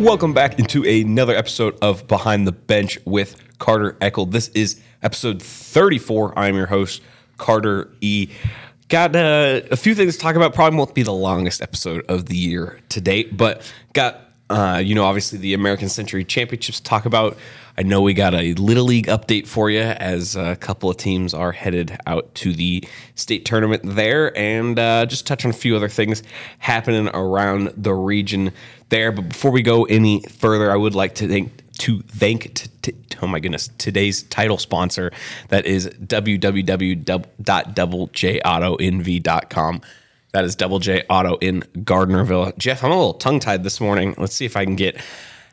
Welcome back into another episode of Behind the Bench with Carter Eckl. This is episode 34. I'm your host, Carter E. Got uh, a few things to talk about. Probably won't be the longest episode of the year to date, but got, uh, you know, obviously the American Century Championships to talk about. I know we got a Little League update for you as a couple of teams are headed out to the state tournament there, and uh, just touch on a few other things happening around the region there. But before we go any further, I would like to thank to thank t- t- oh my goodness today's title sponsor that is www.doublejautonv.com. That is Double J Auto in Gardnerville. Jeff, I'm a little tongue tied this morning. Let's see if I can get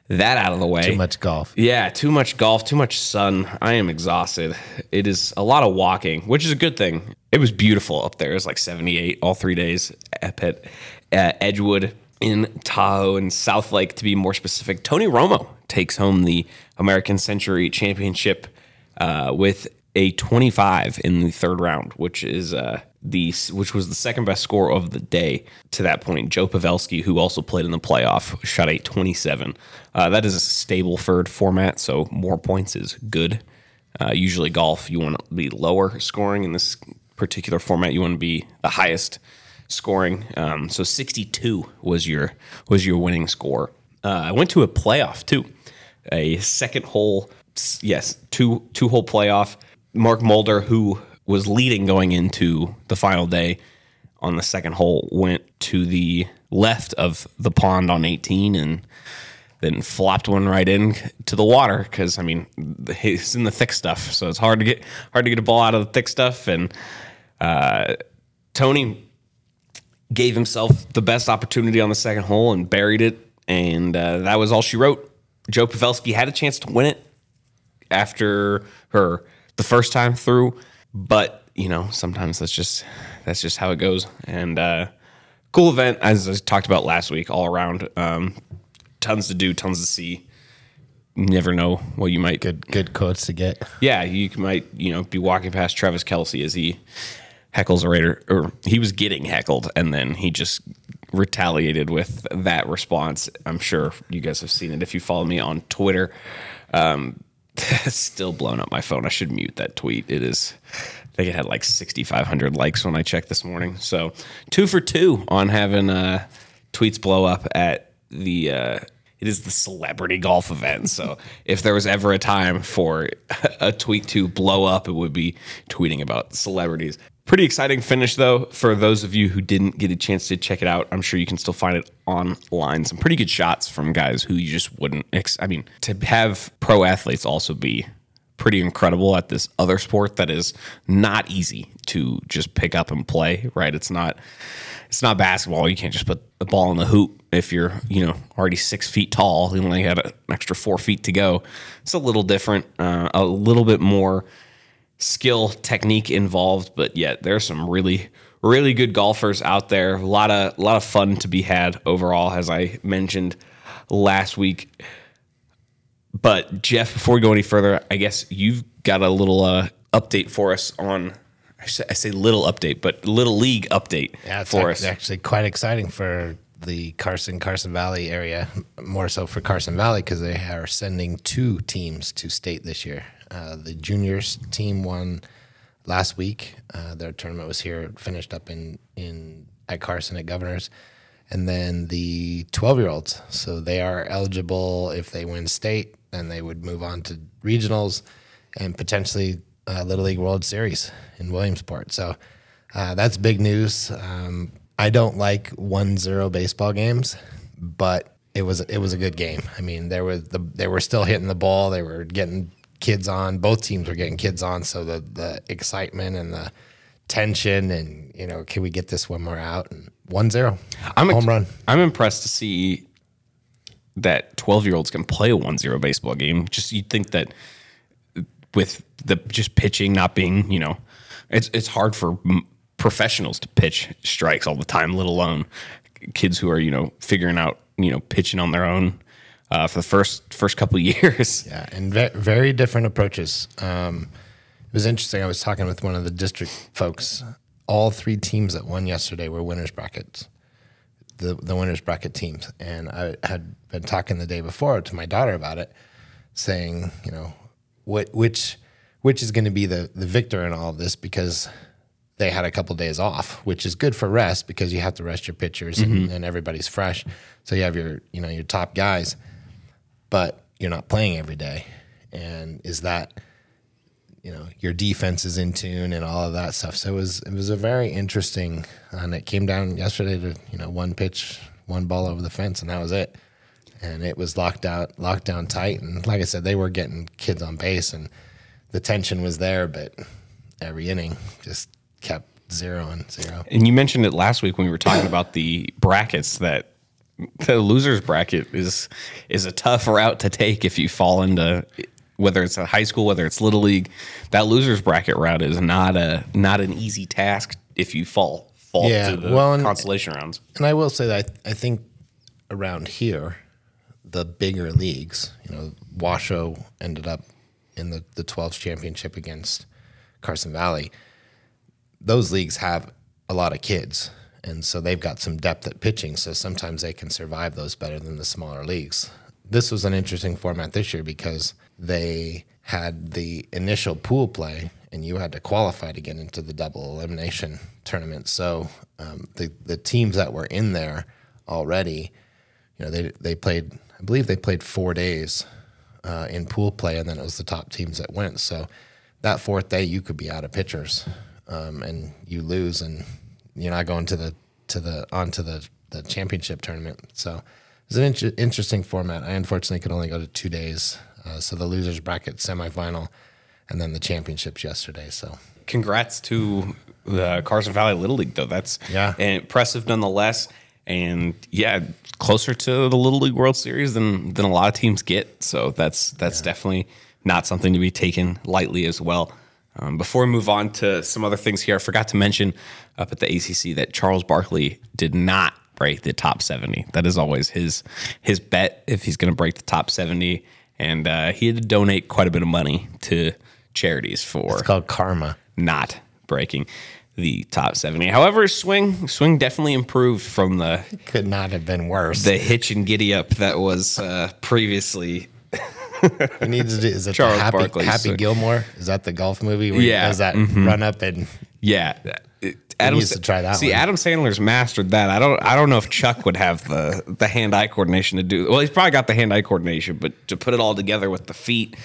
that out of the way. Too much golf. Yeah, too much golf, too much sun. I am exhausted. It is a lot of walking, which is a good thing. It was beautiful up there. It was like 78 all three days at uh, Edgewood in Tahoe and South Lake, to be more specific. Tony Romo takes home the American Century Championship uh, with a 25 in the third round, which is uh, the which was the second best score of the day to that point. Joe Pavelski, who also played in the playoff, shot a 27. Uh, that is a stable Stableford format, so more points is good. Uh, usually, golf you want to be lower scoring. In this particular format, you want to be the highest scoring. Um, so 62 was your was your winning score. Uh, I went to a playoff too, a second hole. Yes, two two hole playoff. Mark Mulder, who was leading going into the final day on the second hole, went to the left of the pond on 18 and then flopped one right in to the water because I mean he's in the thick stuff, so it's hard to get hard to get a ball out of the thick stuff. And uh, Tony gave himself the best opportunity on the second hole and buried it, and uh, that was all she wrote. Joe Pavelski had a chance to win it after her the first time through, but you know sometimes that's just that's just how it goes. And uh, cool event as I talked about last week, all around. Um, tons to do, tons to see. You never know what you might good good quotes to get. Yeah, you might you know be walking past Travis Kelce as he heckles a Raider, or he was getting heckled, and then he just retaliated with that response. I'm sure you guys have seen it if you follow me on Twitter. Um, still blown up my phone. I should mute that tweet. It is, I think it had like 6,500 likes when I checked this morning. So two for two on having uh, tweets blow up at the. Uh, it is the celebrity golf event. So if there was ever a time for a tweet to blow up, it would be tweeting about celebrities. Pretty exciting finish, though, for those of you who didn't get a chance to check it out. I'm sure you can still find it online. Some pretty good shots from guys who you just wouldn't. Ex- I mean, to have pro athletes also be pretty incredible at this other sport that is not easy to just pick up and play, right? It's not. It's not basketball. You can't just put the ball in the hoop if you're, you know, already six feet tall. You only had an extra four feet to go. It's a little different, uh, a little bit more skill technique involved, but yet there's some really really good golfers out there. A lot of a lot of fun to be had overall, as I mentioned last week. But Jeff, before we go any further, I guess you've got a little uh, update for us on. I say, I say little update, but little league update yeah, it's for us. us. Actually, quite exciting for the Carson Carson Valley area, more so for Carson Valley because they are sending two teams to state this year. Uh, the juniors team won last week. Uh, their tournament was here, finished up in in at Carson at Governors, and then the twelve year olds. So they are eligible if they win state, then they would move on to regionals and potentially uh, Little League World Series in Williamsport. So uh, that's big news. Um, I don't like one zero baseball games, but it was it was a good game. I mean, there was the they were still hitting the ball. They were getting kids on. Both teams were getting kids on, so the the excitement and the tension and you know, can we get this one more out? And one zero, I'm home ex- run. I'm impressed to see that 12 year olds can play a 1-0 baseball game. Just you'd think that with the just pitching not being, you know, it's it's hard for m- professionals to pitch strikes all the time, let alone kids who are you know figuring out you know pitching on their own uh, for the first first couple of years. Yeah, and ve- very different approaches. Um, it was interesting. I was talking with one of the district folks. All three teams that won yesterday were winners brackets. the the winners bracket teams, and I had been talking the day before to my daughter about it, saying, you know, what which which is going to be the the victor in all of this because they had a couple days off, which is good for rest because you have to rest your pitchers and, and everybody's fresh. So you have your you know your top guys, but you're not playing every day, and is that you know your defense is in tune and all of that stuff. So it was it was a very interesting, and it came down yesterday to you know one pitch, one ball over the fence, and that was it. And it was locked out, locked down tight, and like I said, they were getting kids on base, and the tension was there, but every inning just kept zero and zero. And you mentioned it last week when we were talking about the brackets that the losers bracket is is a tough route to take if you fall into whether it's a high school, whether it's little league. That losers bracket route is not a not an easy task if you fall fall Yeah, to the well, and- consolation rounds. And I will say that I, I think around here, the bigger leagues, you know, Washoe ended up in the, the 12th championship against Carson Valley. Those leagues have a lot of kids. And so they've got some depth at pitching. So sometimes they can survive those better than the smaller leagues. This was an interesting format this year because they had the initial pool play and you had to qualify to get into the double elimination tournament. So um, the, the teams that were in there already, you know, they, they played, I believe they played four days uh, in pool play, and then it was the top teams that went. So that fourth day, you could be out of pitchers, um, and you lose, and you're not going to the to the onto the the championship tournament. So it's an inter- interesting format. I unfortunately could only go to two days, uh, so the losers bracket semifinal, and then the championships yesterday. So Congrats to the Carson Valley Little League though. That's Yeah. impressive nonetheless. And yeah, closer to the Little League World Series than than a lot of teams get. So that's that's definitely not something to be taken lightly as well. Um, before we move on to some other things here, I forgot to mention up at the ACC that Charles Barkley did not break the top 70. That is always his his bet if he's going to break the top 70. And uh, he had to donate quite a bit of money to charities for it's called karma. not breaking the top 70. However, swing swing definitely improved from the Could not have been worse. the hitch and giddy up that was uh, previously. He needs to do, is it Charles Happy, Barkley, Happy Gilmore? Is that the golf movie where Yeah, he does that run up and Yeah, it- Adam needs to try that See, one. Adam Sandler's mastered that. I don't. I don't know if Chuck would have the the hand eye coordination to do. Well, he's probably got the hand eye coordination, but to put it all together with the feet,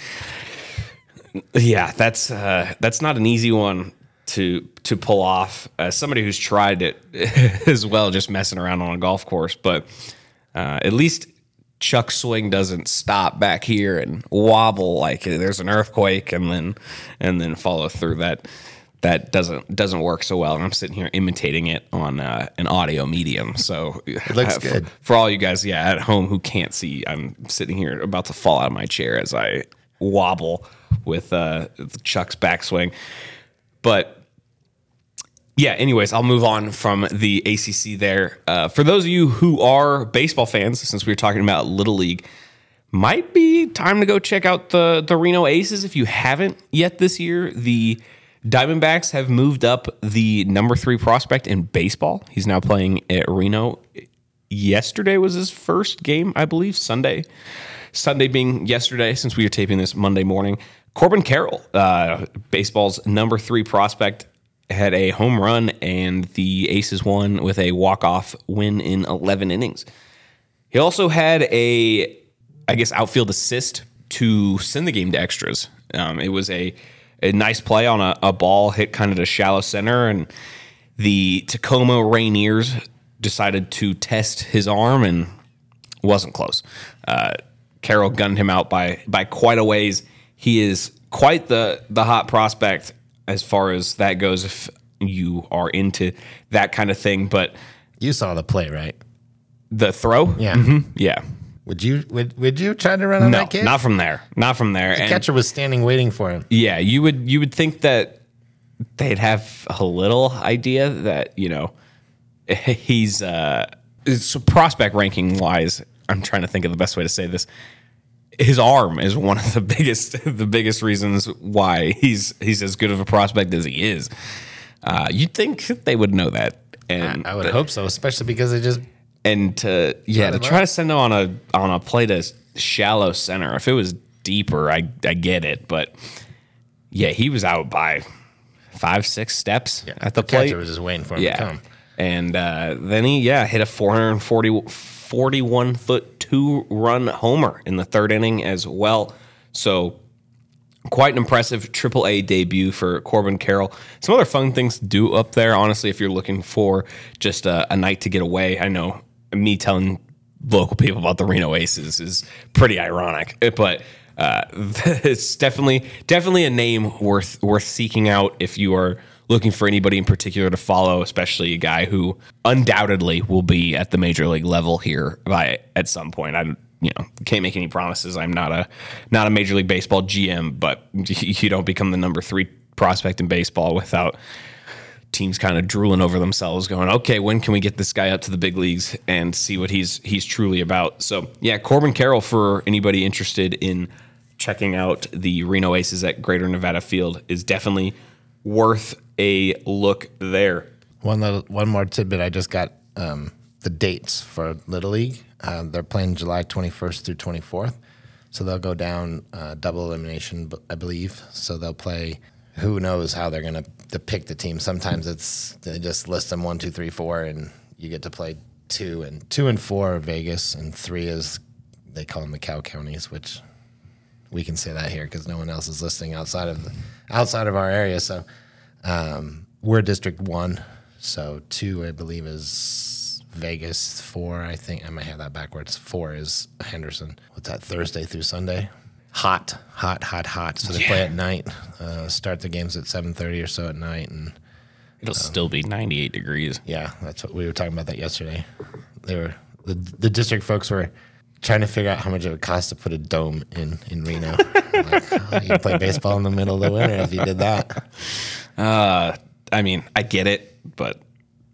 yeah, that's uh, that's not an easy one to to pull off. As somebody who's tried it as well, just messing around on a golf course, but uh, at least Chuck's swing doesn't stop back here and wobble like there's an earthquake, and then and then follow through that. That doesn't doesn't work so well, and I'm sitting here imitating it on uh, an audio medium. So it looks for, good. for all you guys, yeah, at home who can't see. I'm sitting here about to fall out of my chair as I wobble with uh, Chuck's backswing, but yeah, anyways, I'll move on from the ACC there. Uh, for those of you who are baseball fans, since we were talking about Little League, might be time to go check out the, the Reno Aces if you haven't yet this year. The Diamondbacks have moved up the number three prospect in baseball. He's now playing at Reno. Yesterday was his first game, I believe, Sunday. Sunday being yesterday, since we were taping this Monday morning. Corbin Carroll, uh, baseball's number three prospect, had a home run, and the Aces won with a walk-off win in 11 innings. He also had a, I guess, outfield assist to send the game to extras. Um, it was a, a nice play on a, a ball hit kind of to shallow center, and the Tacoma Rainiers decided to test his arm and wasn't close. Uh, Carroll gunned him out by by quite a ways. He is quite the the hot prospect as far as that goes. If you are into that kind of thing, but you saw the play, right? the throw, Yeah. Mhm, yeah, Would you would would you try to run on no, that kid? not from there, not from there. the And- catcher was standing waiting for him. Yeah, you would you would think that they'd have a little idea that you know he's uh it's prospect ranking wise. I'm trying to think of the best way to say this. His arm is one of the biggest the biggest reasons why he's he's as good of a prospect as he is. Uh, you'd think they would know that, and I would hope so, especially because they just and to yeah to try to send him on a on a play to shallow center. If it was deeper, I I get it, but yeah, he was out by five six steps at the, plate. Catcher was just waiting for him yeah, to come. and uh, then he yeah hit a 440 41 foot two run homer in the third inning as well. So quite an impressive triple A debut for Corbin Carroll. Some other fun things to do up there, honestly, if you're looking for just a, a night to get away. I know me telling local people about the Reno Aces is pretty ironic, but uh, it's definitely definitely a name worth worth seeking out if you are looking for anybody in particular to follow, especially a guy who undoubtedly will be at the major league level here by at some point. I you know can't make any promises. I'm not a not a major league baseball GM, but you don't become the number three prospect in baseball without teams kind of drooling over themselves, going, "Okay, when can we get this guy up to the big leagues and see what he's he's truly about?" So yeah, Corbin Carroll for anybody interested in checking out the Reno Aces at Greater Nevada Field is definitely worth a look there. One little, one more tidbit. I just got um, the dates for Little League. Uh, they're playing July 21st through 24th, so they'll go down uh, double elimination, I believe. So they'll play. Who knows how they're going to pick the team? Sometimes it's they just list them one, two, three, four, and you get to play two and two and four are Vegas, and three is they call them the cow counties, which we can say that here because no one else is listening outside of the, outside of our area. So um, we're District One, so two I believe is Vegas. Four I think I might have that backwards. Four is Henderson. What's that? Thursday through Sunday. Hot, hot, hot, hot. So they play at night. Uh, start the games at seven thirty or so at night, and It'll still be 98 degrees. yeah, that's what we were talking about that yesterday. They were the the district folks were trying to figure out how much it would cost to put a dome in in Reno. like, oh, you play baseball in the middle of the winter if you did that. Uh, I mean, I get it, but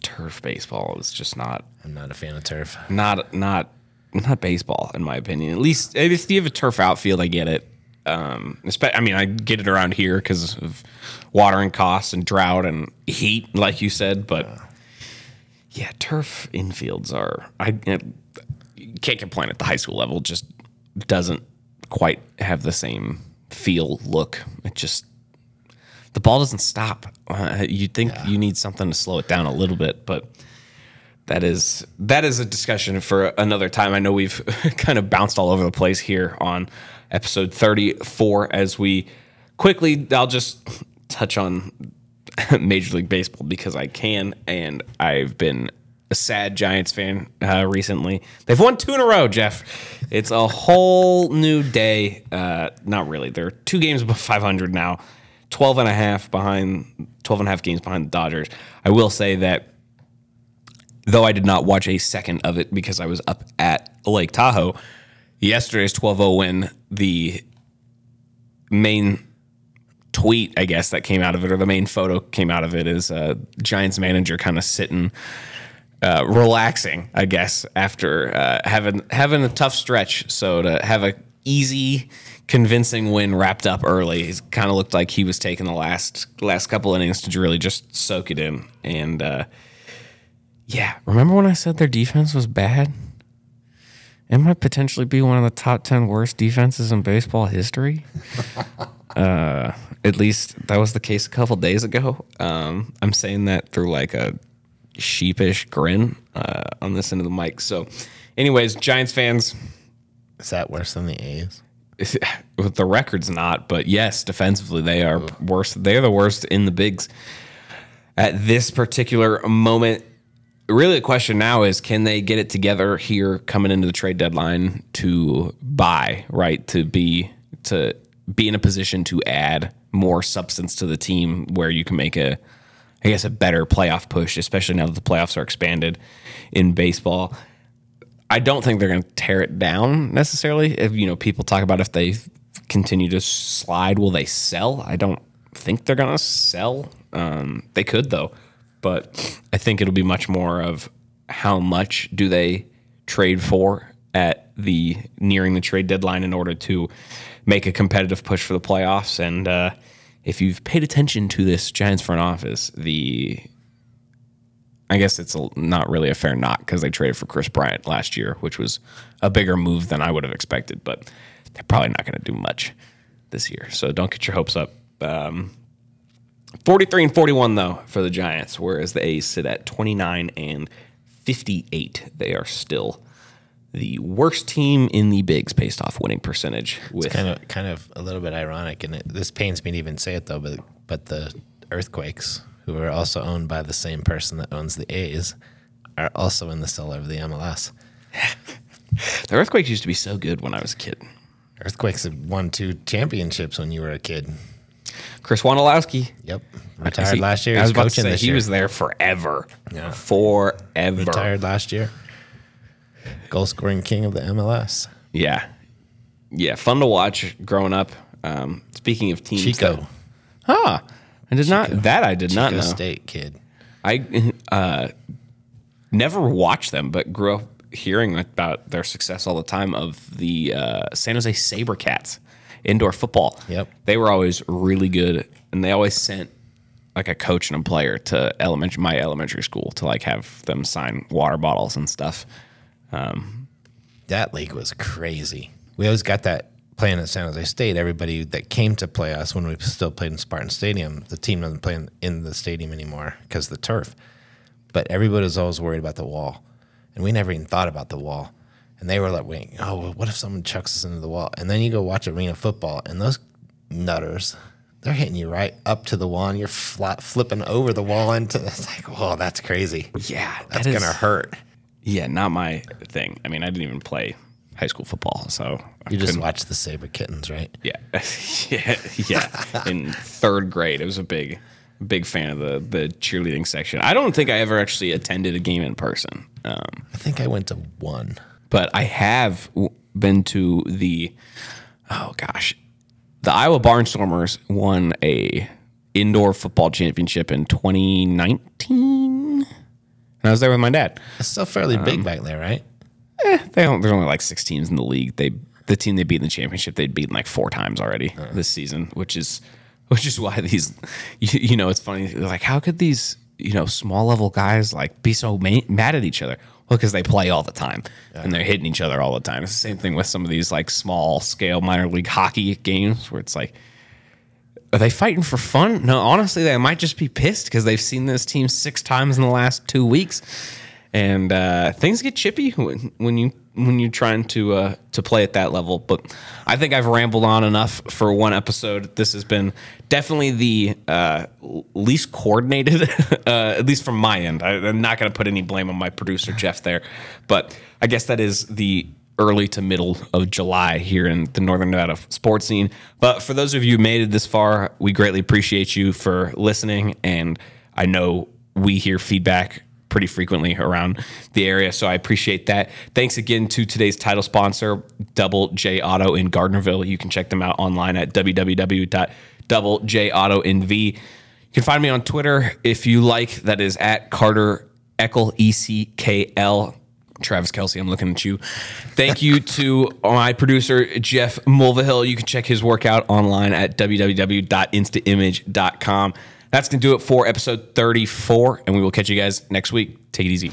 turf baseball is just not I'm not a fan of turf. not not not baseball in my opinion. At least if you have a turf outfield, I get it. Um, I mean, I get it around here because of watering costs and drought and heat, like you said. But yeah, turf infields are I can't complain at the high school level. Just doesn't quite have the same feel look. It just the ball doesn't stop. Uh, you'd think you need something to slow it down a little bit, but that is that is a discussion for another time. I know we've kind of bounced all over the place here on episode 34 as we quickly I'll just touch on Major League Baseball because I can and I've been a sad Giants fan uh, recently. They've won two in a row, Jeff. It's a whole new day. Uh, not really. They're two games above 500 now. 12 and a half behind 12 and a half games behind the Dodgers. I will say that though I did not watch a second of it because I was up at Lake Tahoe, yesterday's 12 0 win, the main tweet, I guess, that came out of it, or the main photo came out of it, is uh, Giants manager kind of sitting, uh, relaxing, I guess, after uh, having having a tough stretch. So to have a easy, convincing win wrapped up early, it kind of looked like he was taking the last last couple innings to really just soak it in. And uh, yeah, remember when I said their defense was bad? It might potentially be one of the top 10 worst defenses in baseball history. uh, at least that was the case a couple days ago. Um, I'm saying that through like a sheepish grin uh, on this end of the mic. So, anyways, Giants fans, Is that worse than the A's? with the record's not, but yes, defensively they are worse. They are the worst in the bigs at this particular moment. Really, the question now is: Can they get it together here coming into the trade deadline to buy right to be to be in a position to add more substance to the team where you can make a, I guess, a better playoff push, especially now that the playoffs are expanded in baseball. I don't think they're going to tear it down necessarily. If you know, people talk about if they continue to slide, will they sell? I don't think they're going to sell. Um, they could though, but I think it'll be much more of how much do they trade for at the nearing the trade deadline in order to make a competitive push for the playoffs. And uh, if you've paid attention to this Giants front office, the I guess it's a, not really a fair knock because they traded for Kris Bryant last year, which was a bigger move than I would have expected. But they're probably not going to do much this year. So don't get your hopes up. Um, 43 and 41 though for the Giants, whereas the A's sit at 29 and 58. They are still the worst team in the bigs based off winning percentage. With kind of kind of a little bit ironic, and it, this pains me to even say it though, but but the Earthquakes, who are also owned by the same person that owns the A's, are also in the cellar of the MLS. the Earthquakes used to be so good when I was a kid. Earthquakes have won two championships when you were a kid. Chris Wondolowski. Yep. Retired last year. I was about to say he year. was there forever. Yeah. Forever. retired last year. Goal scoring king of the MLS. Yeah. Yeah. Fun to watch growing up. Um, speaking of teams. Chico. That, huh. I did not that I did not Chico know. State kid. I uh, never watched them, but grew up hearing about their success all the time of the uh, San Jose Sabercats indoor football. Yep. They were always really good, and they always sent like a coach and a player to elementary my elementary school to like have them sign water bottles and stuff. Um, that league was crazy. We always got that playing at San Jose State. Everybody that came to play us when we still played in Spartan Stadium, the team doesn't play in, in the stadium anymore because of the turf. But everybody was always worried about the wall, and we never even thought about the wall. And they were like, "Wait, oh, well, what if someone chucks us into the wall?" And then you go watch arena football, and those nutters, they're hitting you right up to the wall, and you're flat, flipping over the wall into. It's like, whoa, that's crazy. Yeah, That's that is- gonna hurt. Yeah, not my thing. I mean, I didn't even play high school football, so I You just couldn't- watch the Saber Kittens, right? Yeah, yeah, yeah. In third grade, I was a big, big fan of the the cheerleading section. I don't think I ever actually attended a game in person, um, I think I went to one. but I have w- been to the. Oh gosh, the Iowa Barnstormers won a indoor football championship in 2019. I was there with my dad. It's still fairly big um, back there, right? Eh, they don't, there's only like six teams in the league. They the team they beat in the championship they'd beaten like four times already uh-huh. this season, which is which is why these you, you know it's funny like how could these you know small level guys like be so ma- mad at each other? Well, because they play all the time and they're hitting each other all the time. It's the same thing with some of these like small scale minor league hockey games where it's like. Are they fighting for fun? No, honestly, they might just be pissed because they've seen this team six times in the last two weeks, and uh, things get chippy when, when you when you're trying to uh, to play at that level. But I think I've rambled on enough for one episode. This has been definitely the uh, least coordinated, uh, at least from my end. I, I'm not going to put any blame on my producer Jeff there, but I guess that is the early to middle of July here in the Northern Nevada sports scene. But for those of you who made it this far, we greatly appreciate you for listening. And I know we hear feedback pretty frequently around the area. So I appreciate that. Thanks again to today's title sponsor, Double J Auto in Gardnerville. You can check them out online at www.doublejautonv. You can find me on Twitter if you like. That is at Carter Eckl, E C K L. Travis Kelce, I'm looking at you. Thank you to my producer, Jeff Mulvihill. You can check his workout online at www.instaimage.com. That's going to do it for episode 34, and we will catch you guys next week. Take it easy.